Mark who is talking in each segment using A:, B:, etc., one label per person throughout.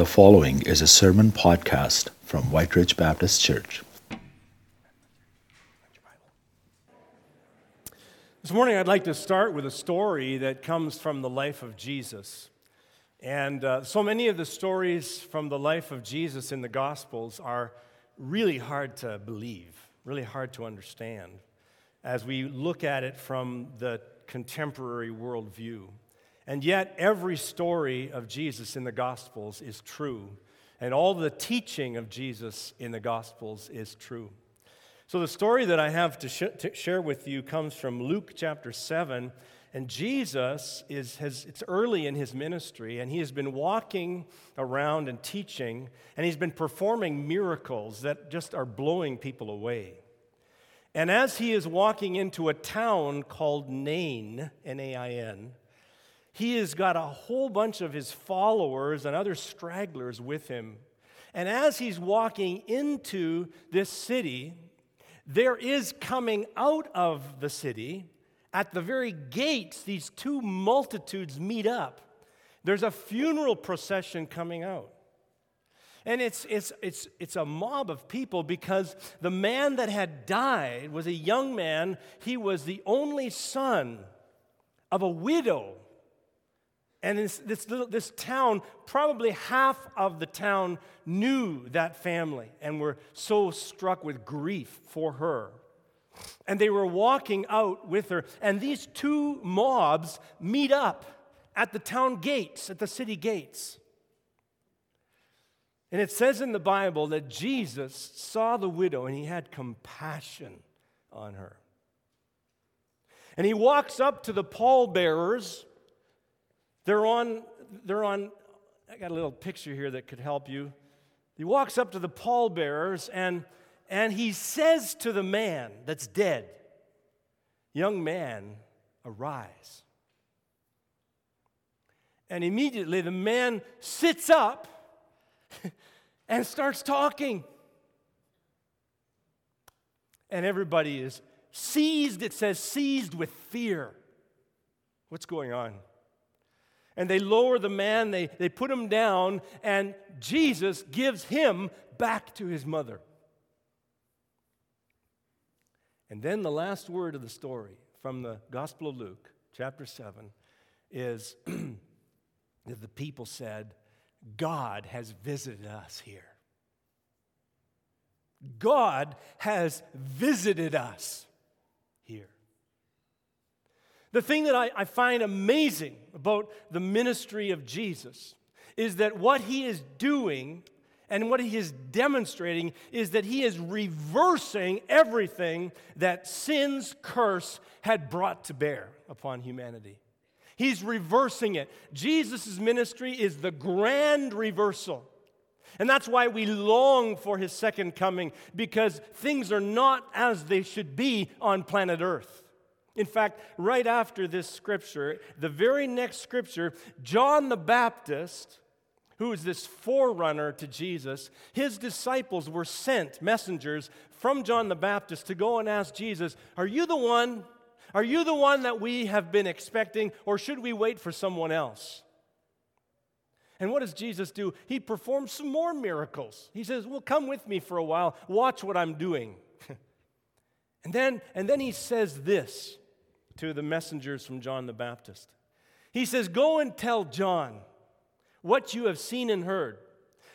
A: The following is a sermon podcast from White Ridge Baptist Church.
B: This morning, I'd like to start with a story that comes from the life of Jesus. And uh, so many of the stories from the life of Jesus in the Gospels are really hard to believe, really hard to understand as we look at it from the contemporary worldview. And yet, every story of Jesus in the Gospels is true, and all the teaching of Jesus in the Gospels is true. So, the story that I have to, sh- to share with you comes from Luke chapter 7. And Jesus is, has, it's early in his ministry, and he has been walking around and teaching, and he's been performing miracles that just are blowing people away. And as he is walking into a town called Nain, N A I N, he has got a whole bunch of his followers and other stragglers with him. And as he's walking into this city, there is coming out of the city, at the very gates, these two multitudes meet up. There's a funeral procession coming out. And it's, it's, it's, it's a mob of people because the man that had died was a young man. He was the only son of a widow and this, this, little, this town, probably half of the town knew that family and were so struck with grief for her. And they were walking out with her. And these two mobs meet up at the town gates, at the city gates. And it says in the Bible that Jesus saw the widow and he had compassion on her. And he walks up to the pallbearers they're on, they're on, I got a little picture here that could help you. He walks up to the pallbearers and, and he says to the man that's dead, Young man, arise. And immediately the man sits up and starts talking. And everybody is seized, it says, seized with fear. What's going on? And they lower the man, they, they put him down, and Jesus gives him back to his mother. And then the last word of the story from the Gospel of Luke, chapter 7, is that the people said, God has visited us here. God has visited us here. The thing that I, I, find amazing about the ministry of Jesus is that what he is doing and what he is demonstrating is that he is reversing everything that sin's curse had brought to bear upon humanity. He's reversing it. Jesus' ministry is the grand reversal. And that's why we long for his second coming, because things are not as they should be on planet Earth. In fact, right after this scripture, the very next scripture, John the Baptist, who is this forerunner to Jesus, his disciples were sent messengers from John the Baptist to go and ask Jesus, Are you the one? Are you the one that we have been expecting, or should we wait for someone else? And what does Jesus do? He performs some more miracles. He says, Well, come with me for a while, watch what I'm doing. And, then, and then he says this to the messengers from John the Baptist. He says, Go and tell John what you have seen and heard.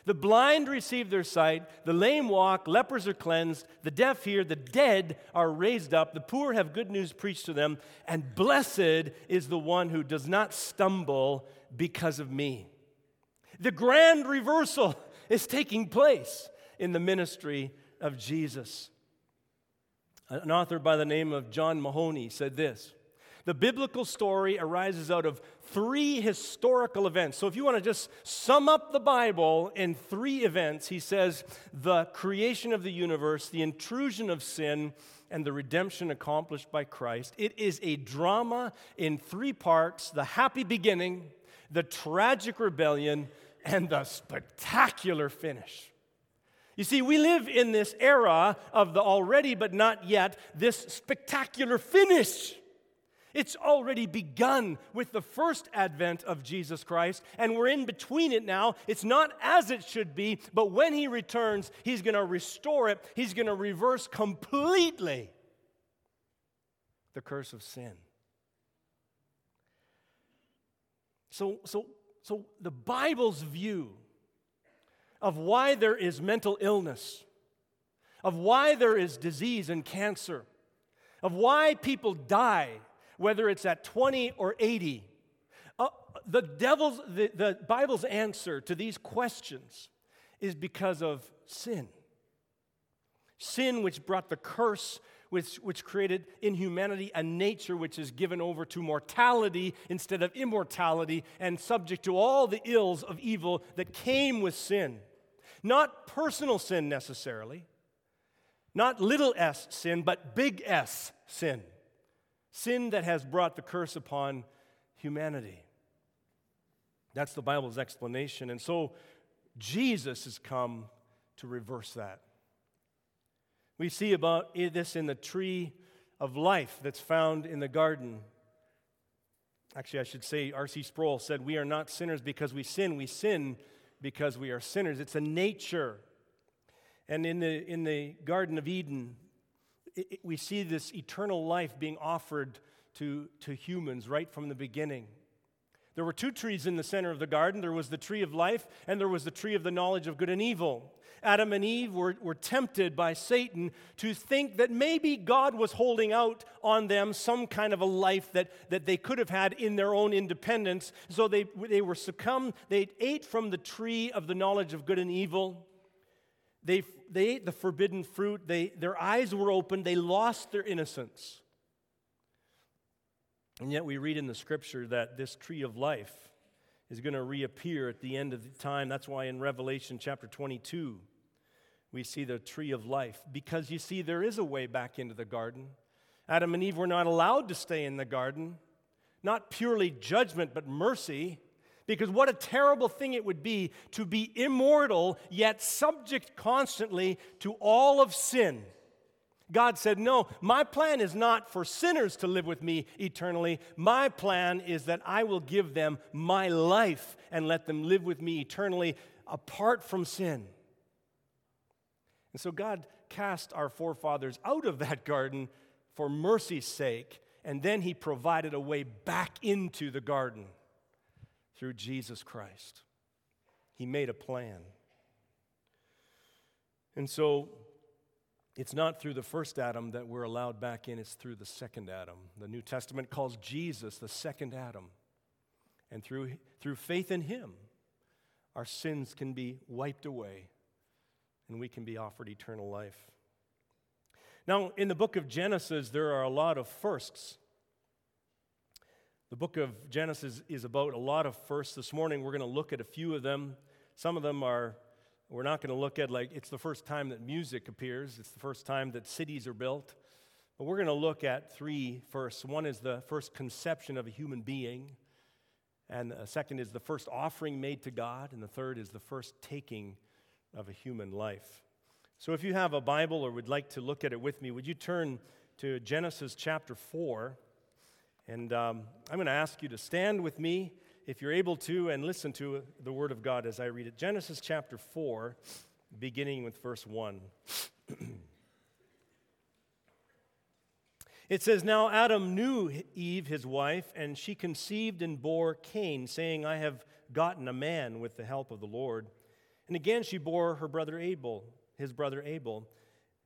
B: The blind receive their sight, the lame walk, lepers are cleansed, the deaf hear, the dead are raised up, the poor have good news preached to them, and blessed is the one who does not stumble because of me. The grand reversal is taking place in the ministry of Jesus. An author by the name of John Mahoney said this The biblical story arises out of three historical events. So, if you want to just sum up the Bible in three events, he says the creation of the universe, the intrusion of sin, and the redemption accomplished by Christ. It is a drama in three parts the happy beginning, the tragic rebellion, and the spectacular finish. You see, we live in this era of the already but not yet, this spectacular finish. It's already begun with the first advent of Jesus Christ, and we're in between it now. It's not as it should be, but when He returns, He's going to restore it, He's going to reverse completely the curse of sin. So, so, so the Bible's view of why there is mental illness, of why there is disease and cancer, of why people die whether it's at 20 or 80. Uh, the devil's, the, the Bible's answer to these questions is because of sin. Sin, which brought the curse, which, which created in humanity a nature which is given over to mortality instead of immortality and subject to all the ills of evil that came with sin. Not personal sin necessarily, not little s sin, but big S sin sin that has brought the curse upon humanity. That's the Bible's explanation. And so Jesus has come to reverse that. We see about this in the tree of life that's found in the garden. Actually, I should say, R.C. Sproul said, We are not sinners because we sin, we sin because we are sinners. It's a nature. And in the, in the Garden of Eden, it, it, we see this eternal life being offered to, to humans right from the beginning. There were two trees in the center of the garden there was the tree of life, and there was the tree of the knowledge of good and evil. Adam and Eve were, were tempted by Satan to think that maybe God was holding out on them some kind of a life that, that they could have had in their own independence. So they, they were succumbed, they ate from the tree of the knowledge of good and evil. They, they ate the forbidden fruit. They, their eyes were opened. They lost their innocence. And yet, we read in the scripture that this tree of life is going to reappear at the end of the time. That's why in Revelation chapter 22, we see the tree of life. Because you see, there is a way back into the garden. Adam and Eve were not allowed to stay in the garden, not purely judgment, but mercy. Because what a terrible thing it would be to be immortal, yet subject constantly to all of sin. God said, No, my plan is not for sinners to live with me eternally. My plan is that I will give them my life and let them live with me eternally apart from sin. And so God cast our forefathers out of that garden for mercy's sake, and then He provided a way back into the garden through Jesus Christ. He made a plan. And so it's not through the first Adam that we're allowed back in, it's through the second Adam. The New Testament calls Jesus the second Adam. And through, through faith in him, our sins can be wiped away and we can be offered eternal life. Now, in the book of Genesis, there are a lot of firsts. The book of Genesis is about a lot of firsts. This morning, we're going to look at a few of them. Some of them are, we're not going to look at like it's the first time that music appears, it's the first time that cities are built. But we're going to look at three first. One is the first conception of a human being, and the second is the first offering made to God, and the third is the first taking of a human life. So if you have a Bible or would like to look at it with me, would you turn to Genesis chapter 4? And um, I'm going to ask you to stand with me, if you're able to, and listen to the Word of God as I read it. Genesis chapter 4, beginning with verse 1. it says, Now Adam knew Eve, his wife, and she conceived and bore Cain, saying, I have gotten a man with the help of the Lord. And again she bore her brother Abel, his brother Abel.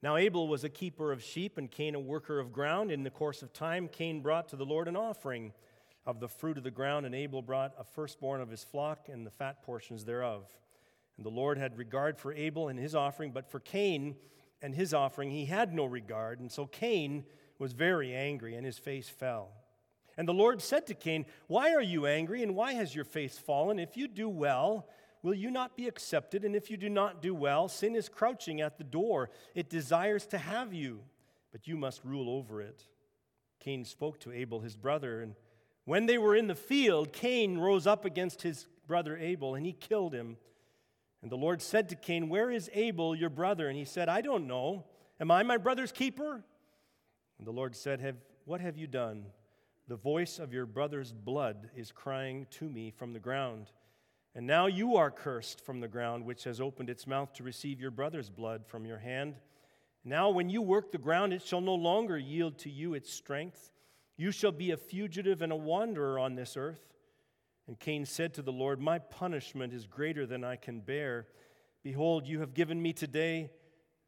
B: Now, Abel was a keeper of sheep, and Cain a worker of ground. In the course of time, Cain brought to the Lord an offering of the fruit of the ground, and Abel brought a firstborn of his flock and the fat portions thereof. And the Lord had regard for Abel and his offering, but for Cain and his offering he had no regard. And so Cain was very angry, and his face fell. And the Lord said to Cain, Why are you angry, and why has your face fallen? If you do well, will you not be accepted? And if you do not do well, sin is crouching at the door. It desires to have you, but you must rule over it. Cain spoke to Abel, his brother, and when they were in the field, Cain rose up against his brother Abel, and he killed him. And the Lord said to Cain, Where is Abel, your brother? And he said, I don't know. Am I my brother's keeper? And the Lord said, have, What have you done? The voice of your brother's blood is crying to me from the ground. And now you are cursed from the ground, which has opened its mouth to receive your brother's blood from your hand. Now, when you work the ground, it shall no longer yield to you its strength. You shall be a fugitive and a wanderer on this earth. And Cain said to the Lord, My punishment is greater than I can bear. Behold, you have given me today,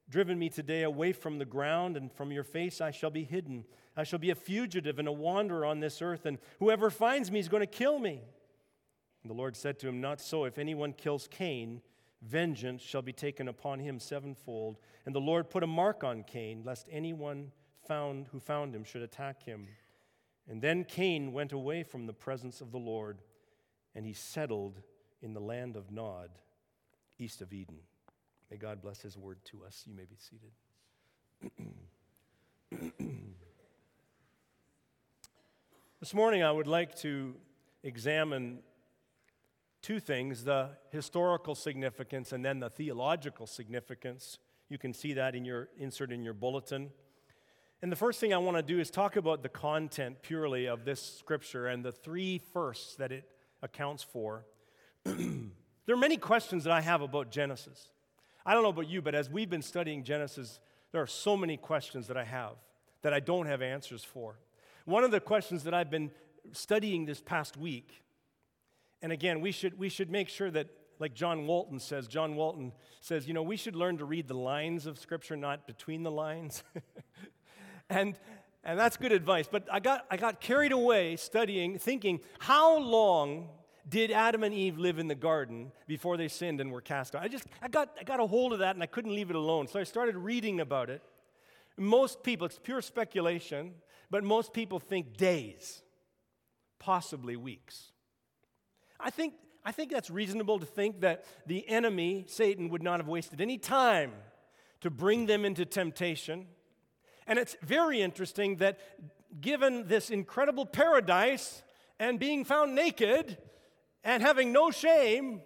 B: driven me today away from the ground, and from your face I shall be hidden. I shall be a fugitive and a wanderer on this earth, and whoever finds me is going to kill me. And the Lord said to him, Not so. If anyone kills Cain, vengeance shall be taken upon him sevenfold. And the Lord put a mark on Cain, lest anyone found who found him should attack him. And then Cain went away from the presence of the Lord, and he settled in the land of Nod, east of Eden. May God bless his word to us. You may be seated. this morning, I would like to examine two things the historical significance and then the theological significance. You can see that in your insert in your bulletin. And the first thing I want to do is talk about the content purely of this scripture and the three firsts that it accounts for. there are many questions that I have about Genesis. I don't know about you, but as we've been studying Genesis, there are so many questions that I have that I don't have answers for. One of the questions that I've been studying this past week and again, we should, we should make sure that, like John Walton says, John Walton says, you know, we should learn to read the lines of Scripture, not between the lines. and, and that's good advice. But I got, I got carried away studying, thinking, how long did Adam and Eve live in the garden before they sinned and were cast out? I just, I got, I got a hold of that and I couldn't leave it alone. So I started reading about it. Most people, it's pure speculation, but most people think days, possibly weeks. I think, I think that's reasonable to think that the enemy, Satan, would not have wasted any time to bring them into temptation. And it's very interesting that given this incredible paradise and being found naked and having no shame,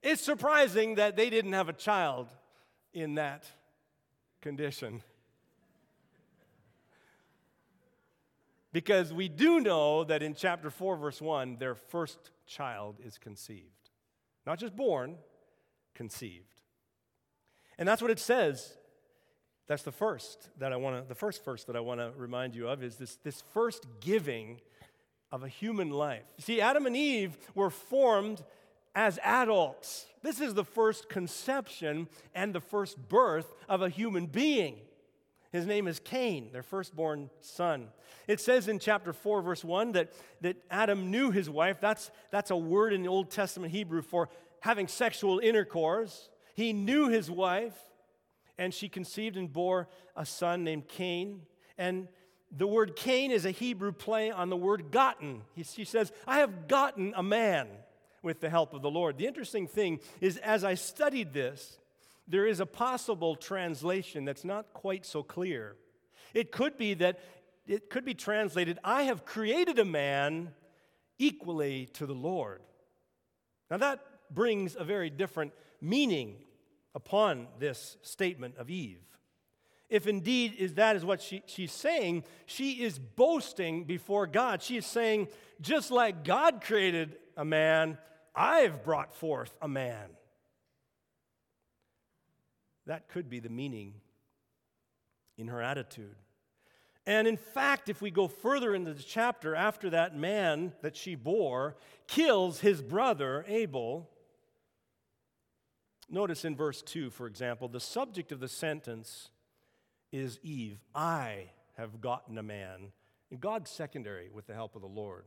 B: it's surprising that they didn't have a child in that condition. Because we do know that in chapter 4, verse 1, their first child is conceived. Not just born, conceived. And that's what it says. That's the first that I want to, the first verse that I want to remind you of is this, this first giving of a human life. See, Adam and Eve were formed as adults. This is the first conception and the first birth of a human being. His name is Cain, their firstborn son. It says in chapter 4, verse 1, that, that Adam knew his wife. That's, that's a word in the Old Testament Hebrew for having sexual intercourse. He knew his wife, and she conceived and bore a son named Cain. And the word Cain is a Hebrew play on the word gotten. He, he says, I have gotten a man with the help of the Lord. The interesting thing is, as I studied this, there is a possible translation that's not quite so clear. It could be that it could be translated, I have created a man equally to the Lord. Now that brings a very different meaning upon this statement of Eve. If indeed is that is what she, she's saying, she is boasting before God. She is saying, just like God created a man, I've brought forth a man. That could be the meaning in her attitude. And in fact, if we go further into the chapter, after that man that she bore kills his brother Abel, notice in verse 2, for example, the subject of the sentence is Eve. I have gotten a man. And God's secondary with the help of the Lord.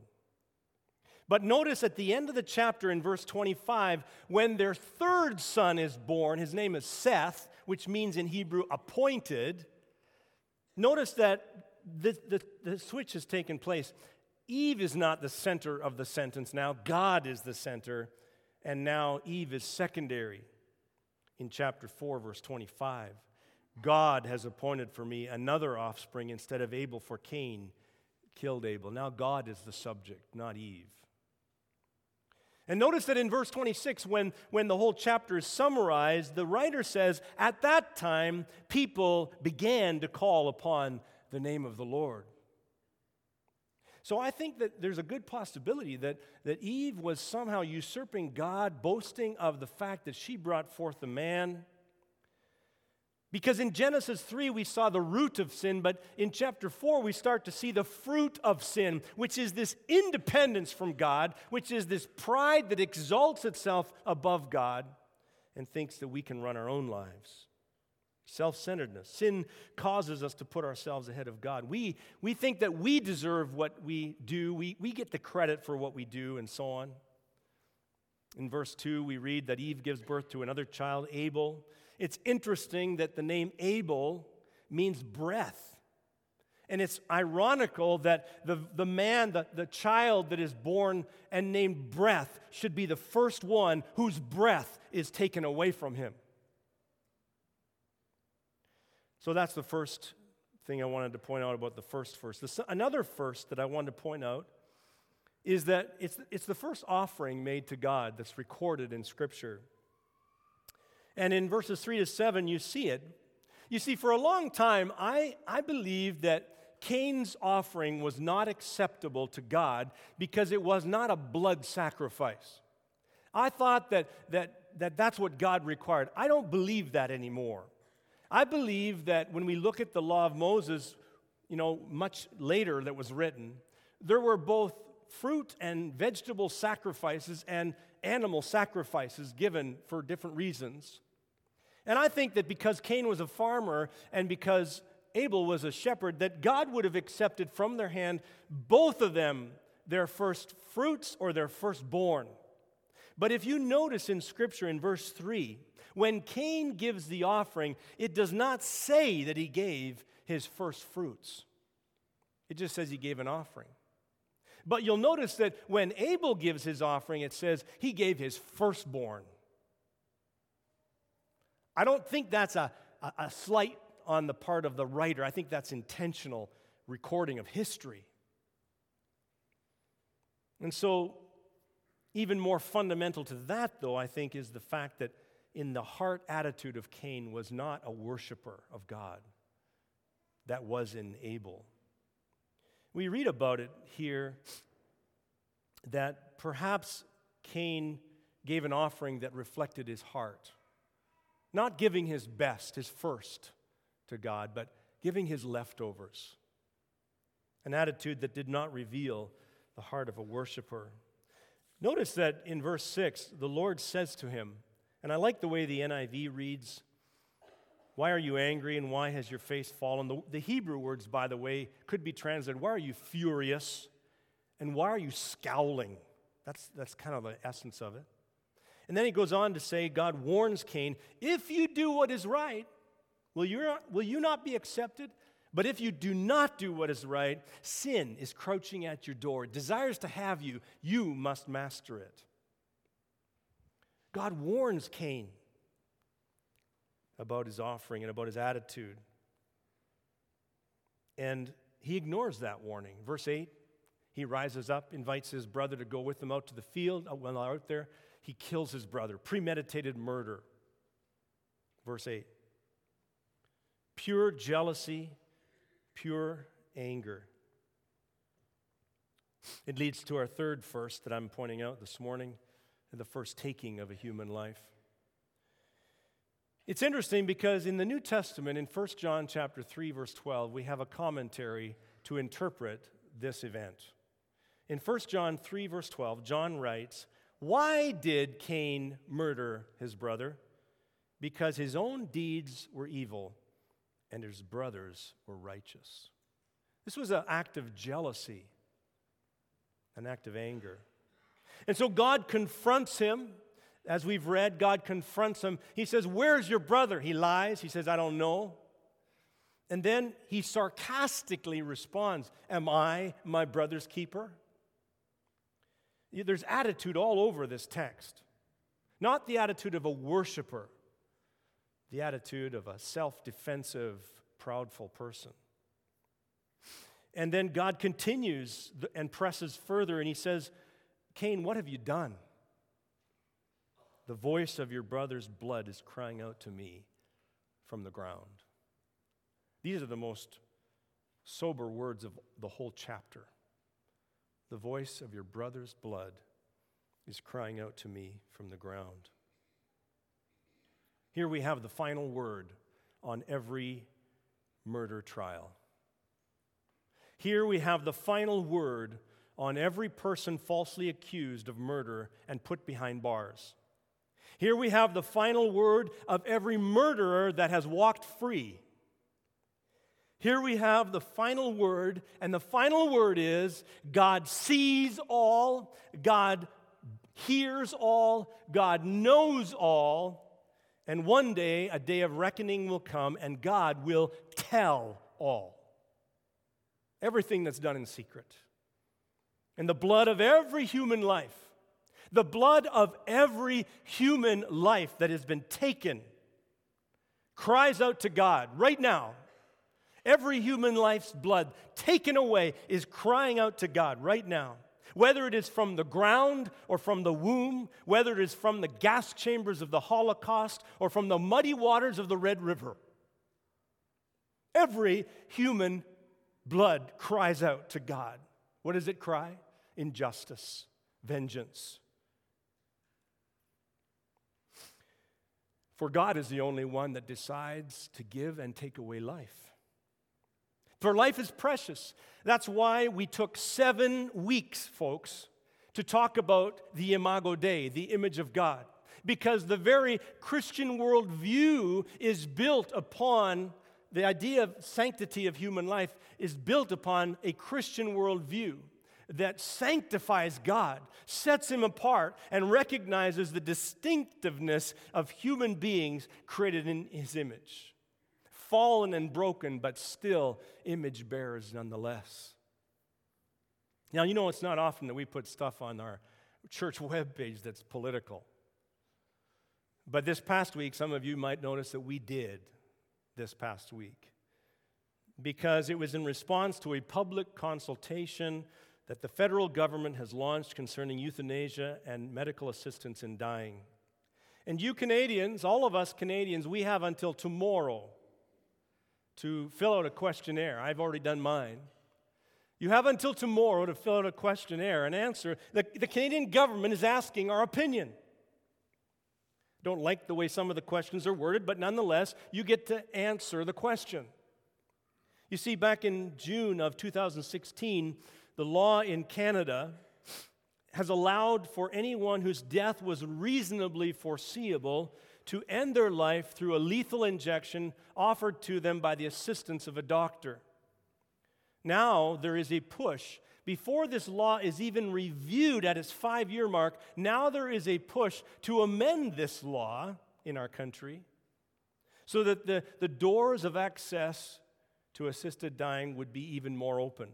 B: But notice at the end of the chapter in verse 25, when their third son is born, his name is Seth, which means in Hebrew appointed. Notice that the, the, the switch has taken place. Eve is not the center of the sentence now, God is the center, and now Eve is secondary in chapter 4, verse 25. God has appointed for me another offspring instead of Abel, for Cain killed Abel. Now God is the subject, not Eve. And notice that in verse 26, when, when the whole chapter is summarized, the writer says, At that time, people began to call upon the name of the Lord. So I think that there's a good possibility that, that Eve was somehow usurping God, boasting of the fact that she brought forth a man. Because in Genesis 3, we saw the root of sin, but in chapter 4, we start to see the fruit of sin, which is this independence from God, which is this pride that exalts itself above God and thinks that we can run our own lives. Self centeredness. Sin causes us to put ourselves ahead of God. We, we think that we deserve what we do, we, we get the credit for what we do, and so on. In verse 2, we read that Eve gives birth to another child, Abel. It's interesting that the name Abel means breath. And it's ironical that the, the man, the, the child that is born and named breath, should be the first one whose breath is taken away from him. So that's the first thing I wanted to point out about the first first. The, another first that I wanted to point out is that it's, it's the first offering made to God that's recorded in Scripture. And in verses 3 to 7, you see it. You see, for a long time, I, I believed that Cain's offering was not acceptable to God because it was not a blood sacrifice. I thought that, that, that that's what God required. I don't believe that anymore. I believe that when we look at the law of Moses, you know, much later that was written, there were both fruit and vegetable sacrifices and animal sacrifices given for different reasons. And I think that because Cain was a farmer and because Abel was a shepherd, that God would have accepted from their hand both of them their first fruits or their firstborn. But if you notice in Scripture in verse 3, when Cain gives the offering, it does not say that he gave his first fruits, it just says he gave an offering. But you'll notice that when Abel gives his offering, it says he gave his firstborn. I don't think that's a, a, a slight on the part of the writer. I think that's intentional recording of history. And so, even more fundamental to that, though, I think, is the fact that in the heart attitude of Cain was not a worshiper of God. That was in Abel. We read about it here that perhaps Cain gave an offering that reflected his heart, not giving his best, his first to God, but giving his leftovers. An attitude that did not reveal the heart of a worshiper. Notice that in verse 6, the Lord says to him, and I like the way the NIV reads, Why are you angry and why has your face fallen? The, the Hebrew words, by the way, could be translated, Why are you furious? And why are you scowling? That's, that's kind of the essence of it. And then he goes on to say, God warns Cain, If you do what is right, will you, not, will you not be accepted? But if you do not do what is right, sin is crouching at your door, desires to have you. You must master it. God warns Cain about his offering and about his attitude. And he ignores that warning. Verse 8 he rises up, invites his brother to go with him out to the field. Uh, when they're out there, he kills his brother. Premeditated murder. Verse 8 pure jealousy, pure anger. It leads to our third first that I'm pointing out this morning the first taking of a human life. It's interesting because in the New Testament, in 1 John chapter 3, verse 12, we have a commentary to interpret this event. In 1 John 3, verse 12, John writes, Why did Cain murder his brother? Because his own deeds were evil and his brothers were righteous. This was an act of jealousy, an act of anger. And so God confronts him. As we've read, God confronts him. He says, Where's your brother? He lies. He says, I don't know. And then he sarcastically responds, Am I my brother's keeper? There's attitude all over this text. Not the attitude of a worshiper, the attitude of a self defensive, proudful person. And then God continues and presses further, and he says, Cain, what have you done? The voice of your brother's blood is crying out to me from the ground. These are the most sober words of the whole chapter. The voice of your brother's blood is crying out to me from the ground. Here we have the final word on every murder trial. Here we have the final word on every person falsely accused of murder and put behind bars. Here we have the final word of every murderer that has walked free. Here we have the final word, and the final word is God sees all, God hears all, God knows all, and one day a day of reckoning will come, and God will tell all. Everything that's done in secret. And the blood of every human life, the blood of every human life that has been taken, cries out to God right now Every human life's blood taken away is crying out to God right now. Whether it is from the ground or from the womb, whether it is from the gas chambers of the Holocaust or from the muddy waters of the Red River. Every human blood cries out to God. What does it cry? Injustice, vengeance. For God is the only one that decides to give and take away life. For life is precious. That's why we took seven weeks, folks, to talk about the Imago Dei, the image of God. Because the very Christian worldview is built upon the idea of sanctity of human life, is built upon a Christian worldview that sanctifies God, sets him apart, and recognizes the distinctiveness of human beings created in his image fallen and broken, but still image bearers nonetheless. Now, you know, it's not often that we put stuff on our church webpage that's political. But this past week, some of you might notice that we did this past week because it was in response to a public consultation that the federal government has launched concerning euthanasia and medical assistance in dying. And you Canadians, all of us Canadians, we have until tomorrow to fill out a questionnaire. I've already done mine. You have until tomorrow to fill out a questionnaire and answer. The, the Canadian government is asking our opinion. Don't like the way some of the questions are worded, but nonetheless, you get to answer the question. You see, back in June of 2016, the law in Canada has allowed for anyone whose death was reasonably foreseeable to end their life through a lethal injection offered to them by the assistance of a doctor. Now there is a push. Before this law is even reviewed at its five year mark, now there is a push to amend this law in our country so that the, the doors of access to assisted dying would be even more open.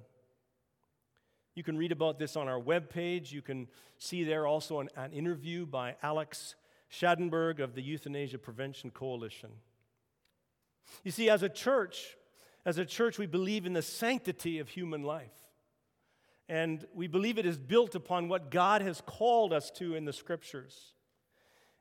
B: You can read about this on our webpage. You can see there also an, an interview by Alex Schadenberg of the Euthanasia Prevention Coalition. You see, as a church, as a church, we believe in the sanctity of human life. And we believe it is built upon what God has called us to in the scriptures.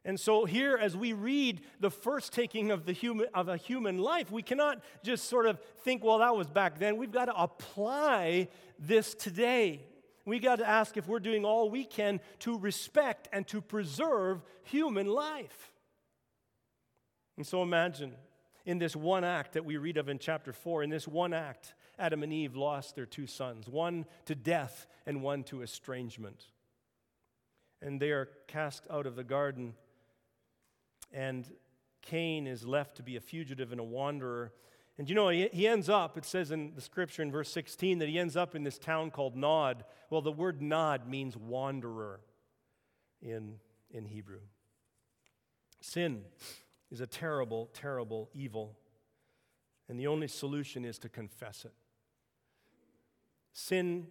B: And so, here, as we read the first taking of, the human, of a human life, we cannot just sort of think, well, that was back then. We've got to apply this today. We got to ask if we're doing all we can to respect and to preserve human life. And so imagine in this one act that we read of in chapter 4, in this one act, Adam and Eve lost their two sons, one to death and one to estrangement. And they are cast out of the garden, and Cain is left to be a fugitive and a wanderer. And you know, he, he ends up, it says in the scripture in verse 16 that he ends up in this town called Nod. Well, the word Nod means wanderer in, in Hebrew. Sin is a terrible, terrible evil. And the only solution is to confess it. Sin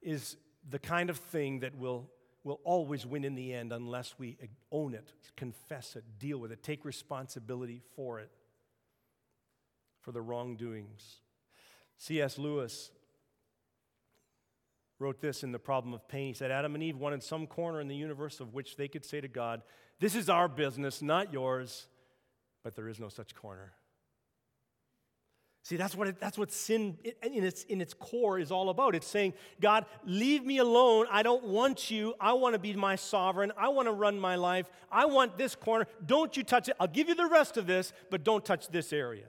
B: is the kind of thing that will, will always win in the end unless we own it, confess it, deal with it, take responsibility for it for the wrongdoings. C.S. Lewis wrote this in The Problem of Pain. He said, Adam and Eve wanted some corner in the universe of which they could say to God, This is our business, not yours, but there is no such corner. See, that's what, it, that's what sin in its, in its core is all about. It's saying, God, leave me alone. I don't want you. I want to be my sovereign. I want to run my life. I want this corner. Don't you touch it. I'll give you the rest of this, but don't touch this area.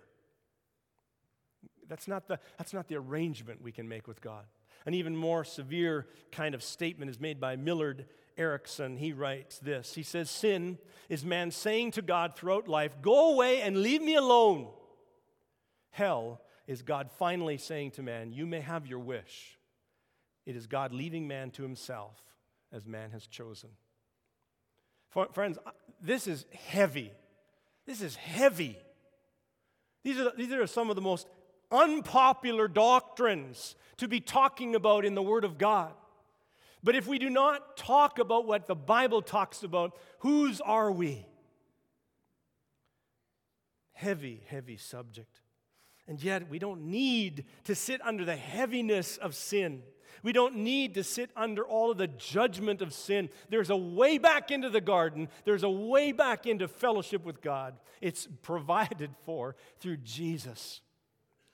B: That's not the, that's not the arrangement we can make with God. An even more severe kind of statement is made by Millard Erickson. He writes this He says, Sin is man saying to God throughout life, Go away and leave me alone. Hell is God finally saying to man, You may have your wish. It is God leaving man to himself as man has chosen. Friends, this is heavy. This is heavy. These are, these are some of the most unpopular doctrines to be talking about in the Word of God. But if we do not talk about what the Bible talks about, whose are we? Heavy, heavy subject. And yet, we don't need to sit under the heaviness of sin. We don't need to sit under all of the judgment of sin. There's a way back into the garden, there's a way back into fellowship with God. It's provided for through Jesus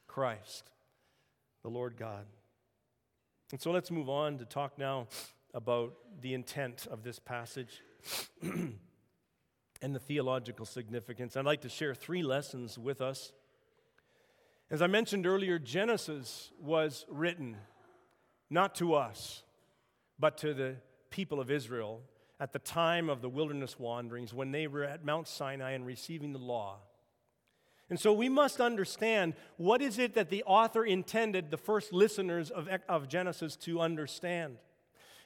B: Christ, the Lord God. And so let's move on to talk now about the intent of this passage and the theological significance. I'd like to share three lessons with us as I mentioned earlier, Genesis was written not to us, but to the people of Israel at the time of the wilderness wanderings when they were at Mount Sinai and receiving the law. And so we must understand what is it that the author intended the first listeners of, of Genesis to understand.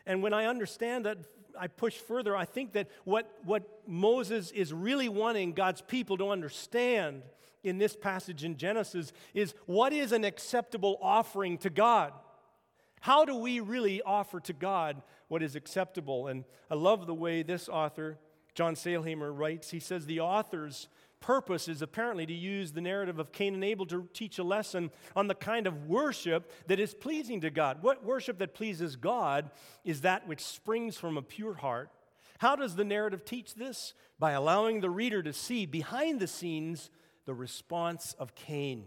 B: And when I understand that, I push further, I think that what, what Moses is really wanting God's people to understand in this passage in Genesis is what is an acceptable offering to God? How do we really offer to God what is acceptable? And I love the way this author, John Sailhamer, writes. He says the author's purpose is apparently to use the narrative of Cain and Abel to teach a lesson on the kind of worship that is pleasing to God. What worship that pleases God is that which springs from a pure heart. How does the narrative teach this? By allowing the reader to see behind the scenes the response of Cain.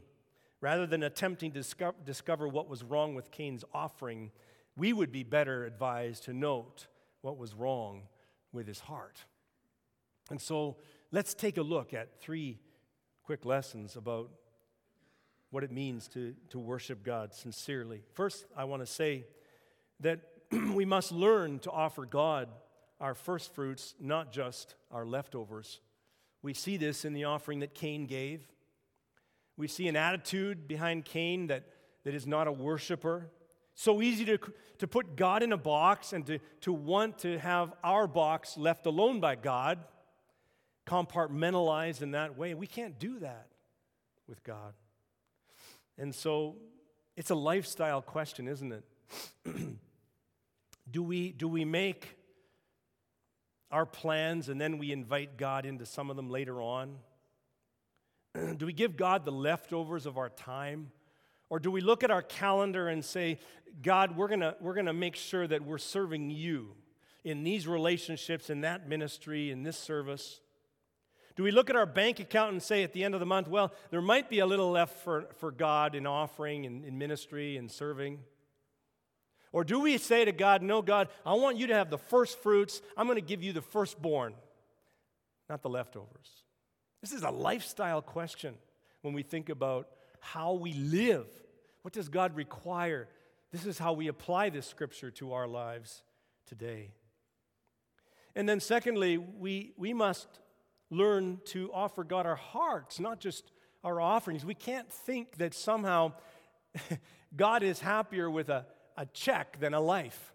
B: Rather than attempting to discover, what was wrong with Cain's offering, we would be better advised to note what was wrong with his heart. And so let's take a look at three quick lessons about what it means to, to worship God sincerely. First, I want to say that we must learn to offer God our first fruits, not just our leftovers. We see this in the offering that Cain gave. We see an attitude behind Cain that, that is not a worshiper. So easy to, to put God in a box and to, to want to have our box left alone by God, compartmentalized in that way. We can't do that with God. And so it's a lifestyle question, isn't it? do, we, do we make our plans and then we invite God into some of them later on? do we give God the leftovers of our time? Or do we look at our calendar and say, God, we're gonna, we're gonna make sure that we're serving you in these relationships, in that ministry, in this service? Do we look at our bank account and say at the end of the month, well, there might be a little left for, for God in offering and in ministry and serving? Or do we say to God, No, God, I want you to have the first fruits. I'm going to give you the firstborn, not the leftovers. This is a lifestyle question when we think about how we live. What does God require? This is how we apply this scripture to our lives today. And then, secondly, we, we must learn to offer God our hearts, not just our offerings. We can't think that somehow God is happier with a a check than a life.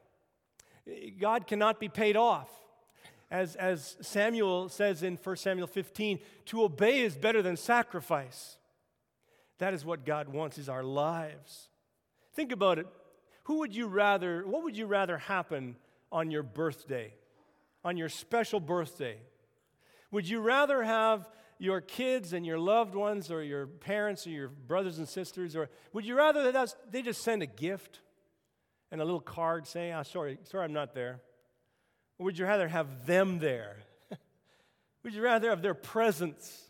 B: God cannot be paid off. As, as Samuel says in 1 Samuel 15, to obey is better than sacrifice. That is what God wants is our lives. Think about it. Who would you rather, what would you rather happen on your birthday? On your special birthday? Would you rather have your kids and your loved ones or your parents or your brothers and sisters or would you rather that they just send a gift? And a little card saying, oh, sorry, sorry, I'm not there? Or would you rather have them there? would you rather have their presence?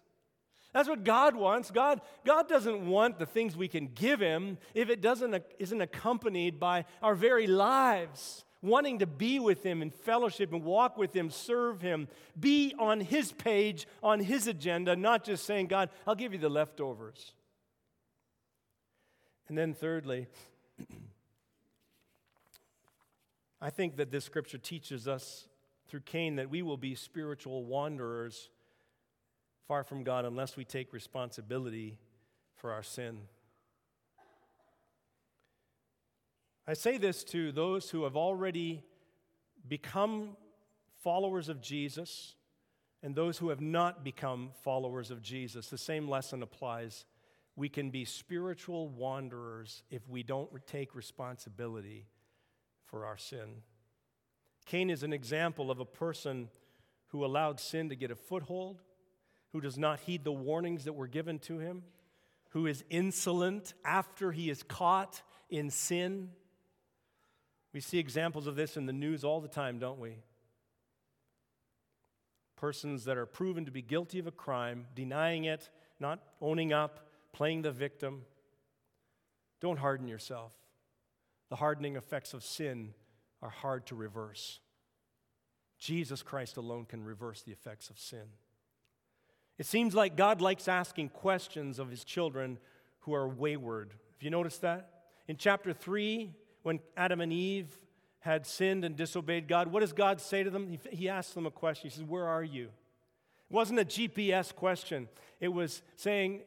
B: That's what God wants. God, God doesn't want the things we can give Him if it doesn't, isn't accompanied by our very lives, wanting to be with Him in fellowship and walk with Him, serve Him, be on His page, on His agenda, not just saying, God, I'll give you the leftovers. And then, thirdly, I think that this scripture teaches us through Cain that we will be spiritual wanderers far from God unless we take responsibility for our sin. I say this to those who have already become followers of Jesus and those who have not become followers of Jesus. The same lesson applies. We can be spiritual wanderers if we don't take responsibility for our sin. Cain is an example of a person who allowed sin to get a foothold who does not heed the warnings that were given to him, who is insolent after he is caught in sin. We see examples of this in the news all the time, don't we? Persons that are proven to be guilty of a crime, denying it, not owning up, playing the victim. Don't harden yourself. The hardening effects of sin are hard to reverse. Jesus Christ alone can reverse the effects of sin. It seems like God likes asking questions of his children who are wayward. Have you noticed that? In chapter 3, when Adam and Eve had sinned and disobeyed God, what does God say to them? He, he asks them a question. He says, Where are you? It wasn't a GPS question, it was saying,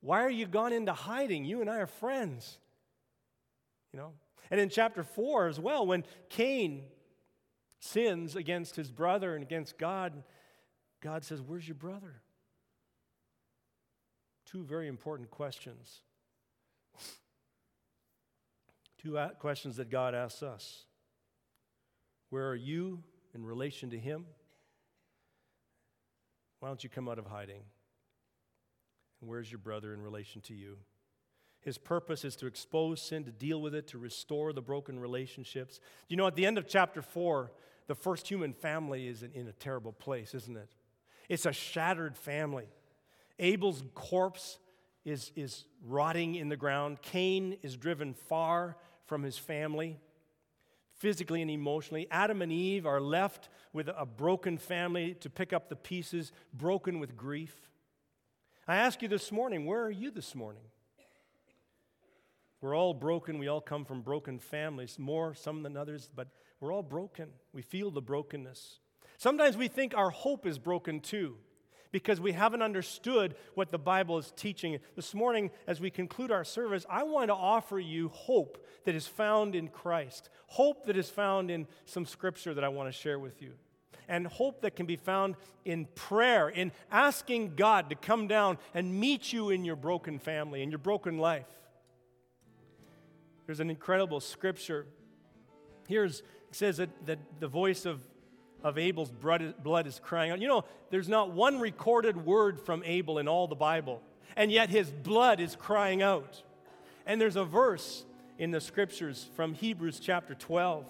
B: Why are you gone into hiding? You and I are friends. You know? And in chapter 4 as well, when Cain sins against his brother and against God, God says, Where's your brother? two very important questions. Two questions that God asks us Where are you in relation to Him? Why don't you come out of hiding? And where's your brother in relation to you? His purpose is to expose sin, to deal with it, to restore the broken relationships. You know, at the end of chapter 4, the first human family is in, a terrible place, isn't it? It's a shattered family. Abel's corpse is, is rotting in the ground. Cain is driven far from his family, physically and emotionally. Adam and Eve are left with a broken family to pick up the pieces, broken with grief. I ask you this morning, where are you this morning? We're all broken. We all come from broken families, more some than others, but we're all broken. We feel the brokenness. Sometimes we think our hope is broken too because we haven't understood what the Bible is teaching. This morning, as we conclude our service, I want to offer you hope that is found in Christ, hope that is found in some scripture that I want to share with you, and hope that can be found in prayer, in asking God to come down and meet you in your broken family, in your broken life. There's an incredible scripture. Here's, it says that, that the voice of of Abel's blood is crying out. You know, there's not one recorded word from Abel in all the Bible, and yet his blood is crying out. And there's a verse in the scriptures from Hebrews chapter 12.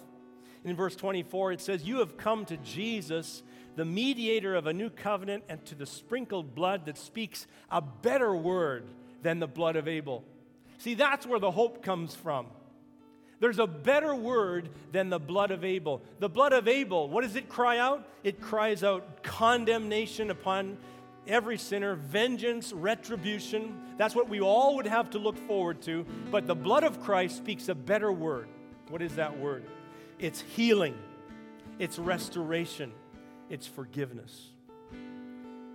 B: In verse 24, it says, You have come to Jesus, the mediator of a new covenant, and to the sprinkled blood that speaks a better word than the blood of Abel. See, that's where the hope comes from. There's a better word than the blood of Abel. The blood of Abel, what does it cry out? It cries out condemnation upon every sinner, vengeance, retribution. That's what we all would have to look forward to. But the blood of Christ speaks a better word. What is that word? It's healing, it's restoration, it's forgiveness.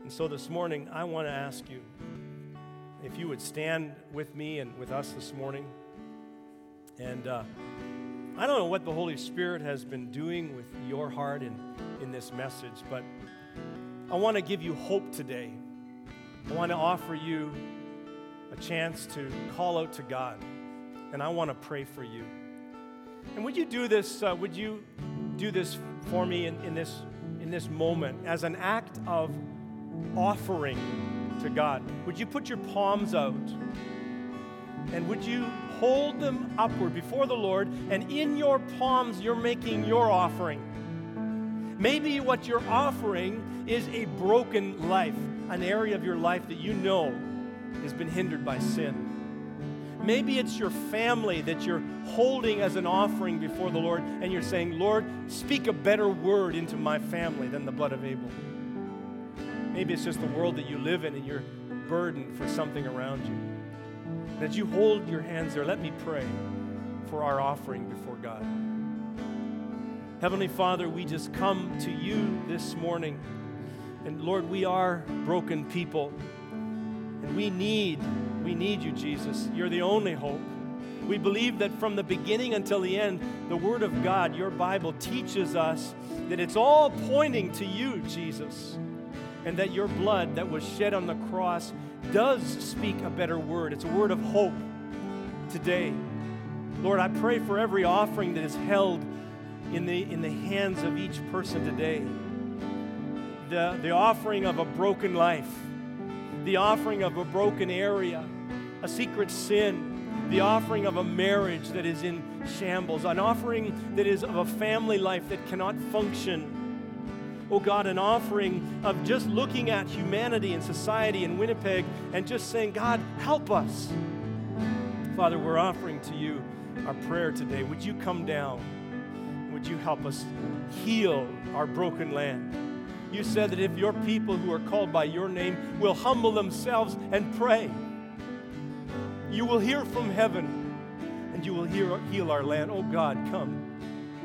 B: And so this morning, I want to ask you if you would stand with me and with us this morning. And uh, I don't know what the Holy Spirit has been doing with your heart in, in this message, but I want to give you hope today. I want to offer you a chance to call out to God, and I want to pray for you. And would you do this? Uh, would you do this for me in, in, this, in this moment as an act of offering to God? Would you put your palms out? And would you hold them upward before the Lord, and in your palms, you're making your offering. Maybe what you're offering is a broken life, an area of your life that you know has been hindered by sin. Maybe it's your family that you're holding as an offering before the Lord, and you're saying, Lord, speak a better word into my family than the blood of Abel. Maybe it's just the world that you live in and you're burdened for something around you. As you hold your hands there, let me pray for our offering before God. Heavenly Father, we just come to you this morning. And Lord, we are broken people. And we need, we need you, Jesus. You're the only hope. We believe that from the beginning until the end, the Word of God, your Bible, teaches us that it's all pointing to you, Jesus, and that your blood that was shed on the cross does speak a better word. It's a word of hope today. Lord, I pray for every offering that is held in the, in the hands of each person today. The, the offering of a broken life, the offering of a broken area, a secret sin, the offering of a marriage that is in shambles, an offering that is of a family life that cannot function. Oh God, an offering of just looking at humanity and society in Winnipeg and just saying, God, help us. Father, we're offering to you our prayer today. Would you come down? Would you help us heal our broken land? You said that if your people who are called by your name will humble themselves and pray, you will hear from heaven and you will hear, heal our land. Oh God, come.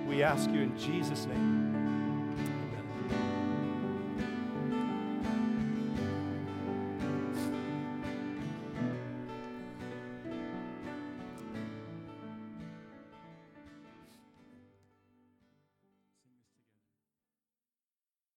B: We ask you in Jesus' name.